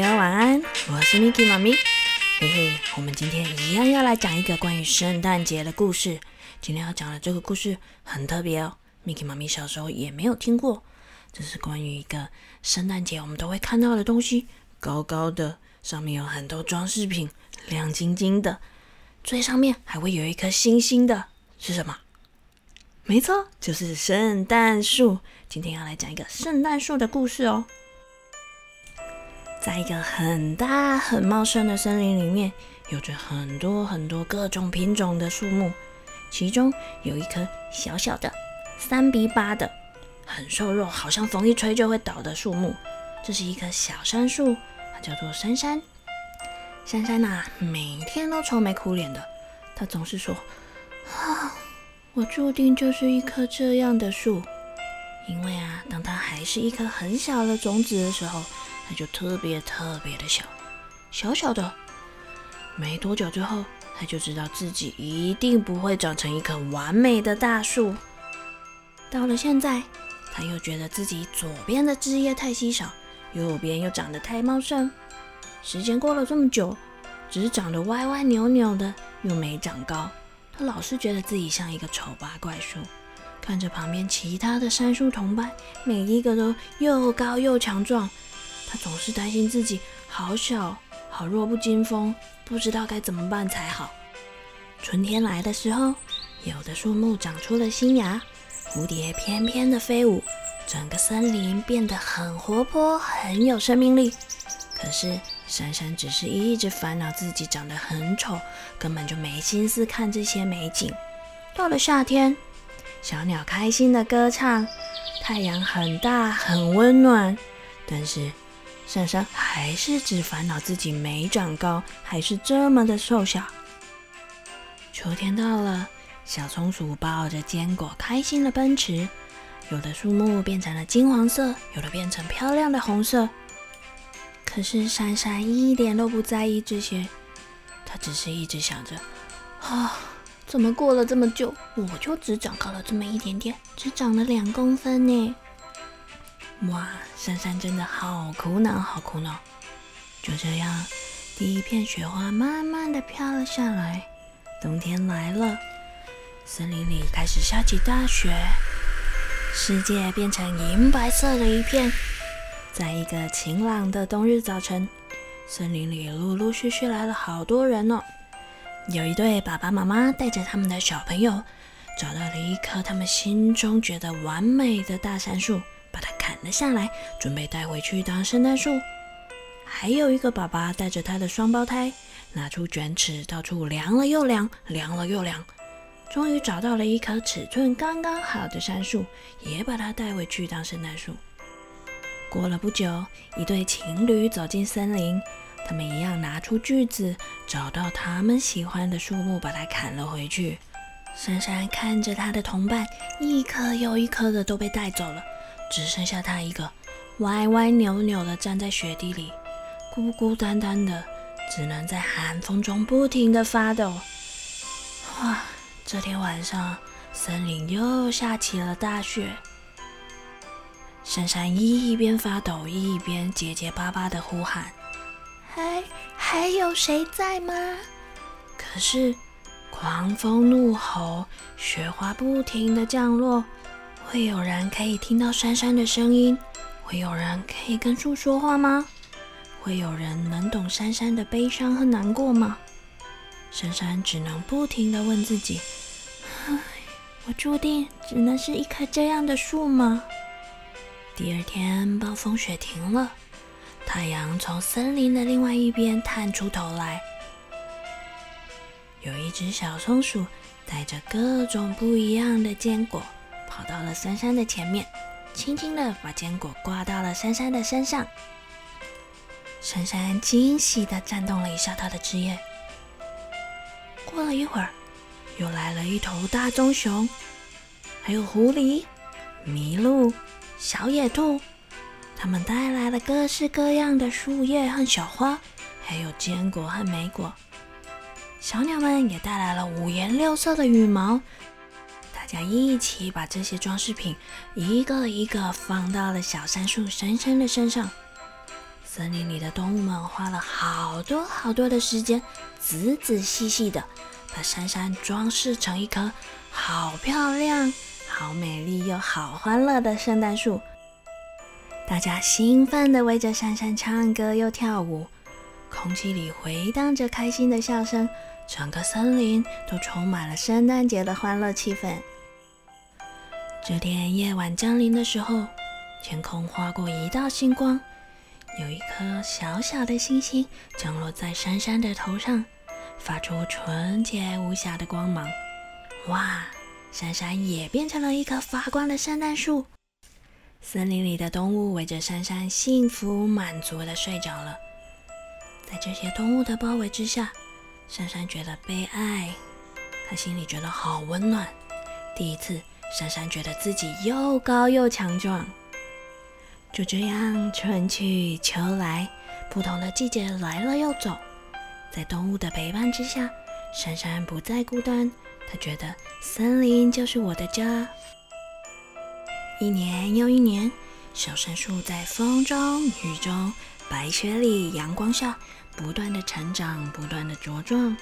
晚安我是 Miki 妈咪，嘿嘿，我们今天一样要来讲一个关于圣诞节的故事。今天要讲的这个故事很特别哦，Miki 妈咪小时候也没有听过。这是关于一个圣诞节我们都会看到的东西，高高的，上面有很多装饰品，亮晶晶的，最上面还会有一颗星星的，是什么？没错，就是圣诞树。今天要来讲一个圣诞树的故事哦。在一个很大很茂盛的森林里面，有着很多很多各种品种的树木。其中有一棵小小的、三比八的、很瘦弱，好像风一吹就会倒的树木。这是一棵小杉树，它叫做杉杉。珊珊呐，每天都愁眉苦脸的。她总是说：“啊，我注定就是一棵这样的树。”因为啊，当它还是一颗很小的种子的时候。它就特别特别的小，小小的。没多久之后，他就知道自己一定不会长成一棵完美的大树。到了现在，他又觉得自己左边的枝叶太稀少，右边又长得太茂盛。时间过了这么久，只长得歪歪扭扭的，又没长高。他老是觉得自己像一个丑八怪树。看着旁边其他的杉树同伴，每一个都又高又强壮。他总是担心自己好小，好弱不禁风，不知道该怎么办才好。春天来的时候，有的树木长出了新芽，蝴蝶翩翩的飞舞，整个森林变得很活泼，很有生命力。可是珊珊只是一直烦恼自己长得很丑，根本就没心思看这些美景。到了夏天，小鸟开心的歌唱，太阳很大很温暖，但是。珊珊还是只烦恼自己没长高，还是这么的瘦小。秋天到了，小松鼠抱着坚果开心的奔驰，有的树木变成了金黄色，有的变成漂亮的红色。可是珊珊一点都不在意这些，她只是一直想着：啊，怎么过了这么久，我就只长高了这么一点点，只长了两公分呢？哇，珊珊真的好苦恼，好苦恼。就这样，第一片雪花慢慢的飘了下来。冬天来了，森林里开始下起大雪，世界变成银白色的一片。在一个晴朗的冬日早晨，森林里陆陆续续来了好多人哦。有一对爸爸妈妈带着他们的小朋友，找到了一棵他们心中觉得完美的大杉树。把它砍了下来，准备带回去当圣诞树。还有一个爸爸带着他的双胞胎，拿出卷尺，到处量了又量，量了又量，终于找到了一棵尺寸刚刚好的杉树，也把它带回去当圣诞树。过了不久，一对情侣走进森林，他们一样拿出锯子，找到他们喜欢的树木，把它砍了回去。珊珊看着他的同伴，一棵又一棵的都被带走了。只剩下他一个，歪歪扭扭的站在雪地里，孤孤单单的，只能在寒风中不停的发抖。哇！这天晚上，森林又下起了大雪。珊珊一边发抖，一边结结巴巴的呼喊：“还还有谁在吗？”可是，狂风怒吼，雪花不停的降落。会有人可以听到珊珊的声音？会有人可以跟树说话吗？会有人能懂珊珊的悲伤和难过吗？珊珊只能不停地问自己：唉，我注定只能是一棵这样的树吗？第二天，暴风雪停了，太阳从森林的另外一边探出头来。有一只小松鼠带着各种不一样的坚果。跑到了珊珊的前面，轻轻的把坚果挂到了珊珊的身上。珊珊惊喜的颤动了一下她的枝叶。过了一会儿，又来了一头大棕熊，还有狐狸、麋鹿、小野兔，他们带来了各式各样的树叶和小花，还有坚果和莓果。小鸟们也带来了五颜六色的羽毛。大家一起把这些装饰品一个一个放到了小杉树珊珊的身上。森林里的动物们花了好多好多的时间，仔仔细细的把珊珊装饰成一棵好漂亮、好美丽又好欢乐的圣诞树。大家兴奋地围着珊珊唱歌又跳舞，空气里回荡着开心的笑声，整个森林都充满了圣诞节的欢乐气氛。这天夜晚降临的时候，天空划过一道星光，有一颗小小的星星降落在珊珊的头上，发出纯洁无瑕的光芒。哇！珊珊也变成了一棵发光的圣诞树。森林里的动物围着珊珊，幸福满足的睡着了。在这些动物的包围之下，珊珊觉得被爱，她心里觉得好温暖。第一次，珊珊觉得自己又高又强壮。就这样，春去秋来，不同的季节来了又走，在动物的陪伴之下，珊珊不再孤单。她觉得森林就是我的家。一年又一年，小杉树在风中、雨中、白雪里、阳光下，不断的成长，不断的茁壮。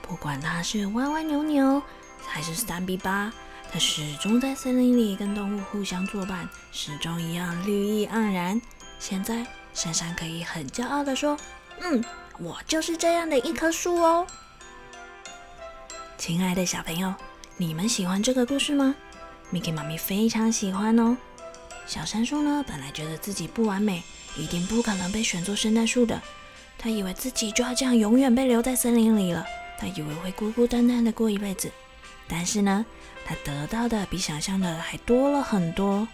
不管它是歪歪扭扭，还是三比八，它始终在森林里跟动物互相作伴，始终一样绿意盎然。现在，珊珊可以很骄傲的说：“嗯，我就是这样的一棵树哦。”亲爱的小朋友，你们喜欢这个故事吗？Miki 妈咪非常喜欢哦。小杉树呢，本来觉得自己不完美，一定不可能被选做圣诞树的。他以为自己就要这样永远被留在森林里了。他以为会孤孤单单的过一辈子。但是呢，他得到的比想象的还多了很多。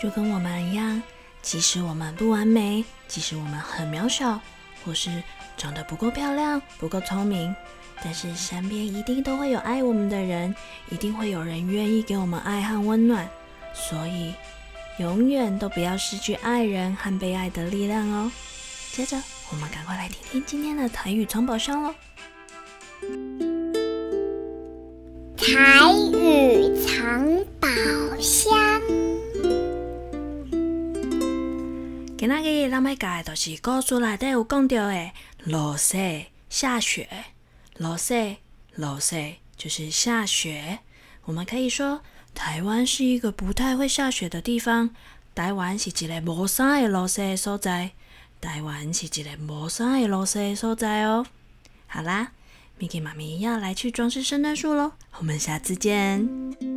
就跟我们一样，即使我们不完美，即使我们很渺小，或是长得不够漂亮、不够聪明。但是身边一定都会有爱我们的人，一定会有人愿意给我们爱和温暖，所以永远都不要失去爱人和被爱的力量哦。接着，我们赶快来听听今天的台语藏宝箱喽。台语藏宝箱。今仔日咱要教的就是故事内底有讲到的落雪下雪。落雪，落雪就是下雪。我们可以说，台湾是一个不太会下雪的地方。台湾是一个无啥会落雪的所在。台湾是一个无啥会落雪的所在哦。好啦，Miki 妈咪要来去装饰圣诞树喽。我们下次见。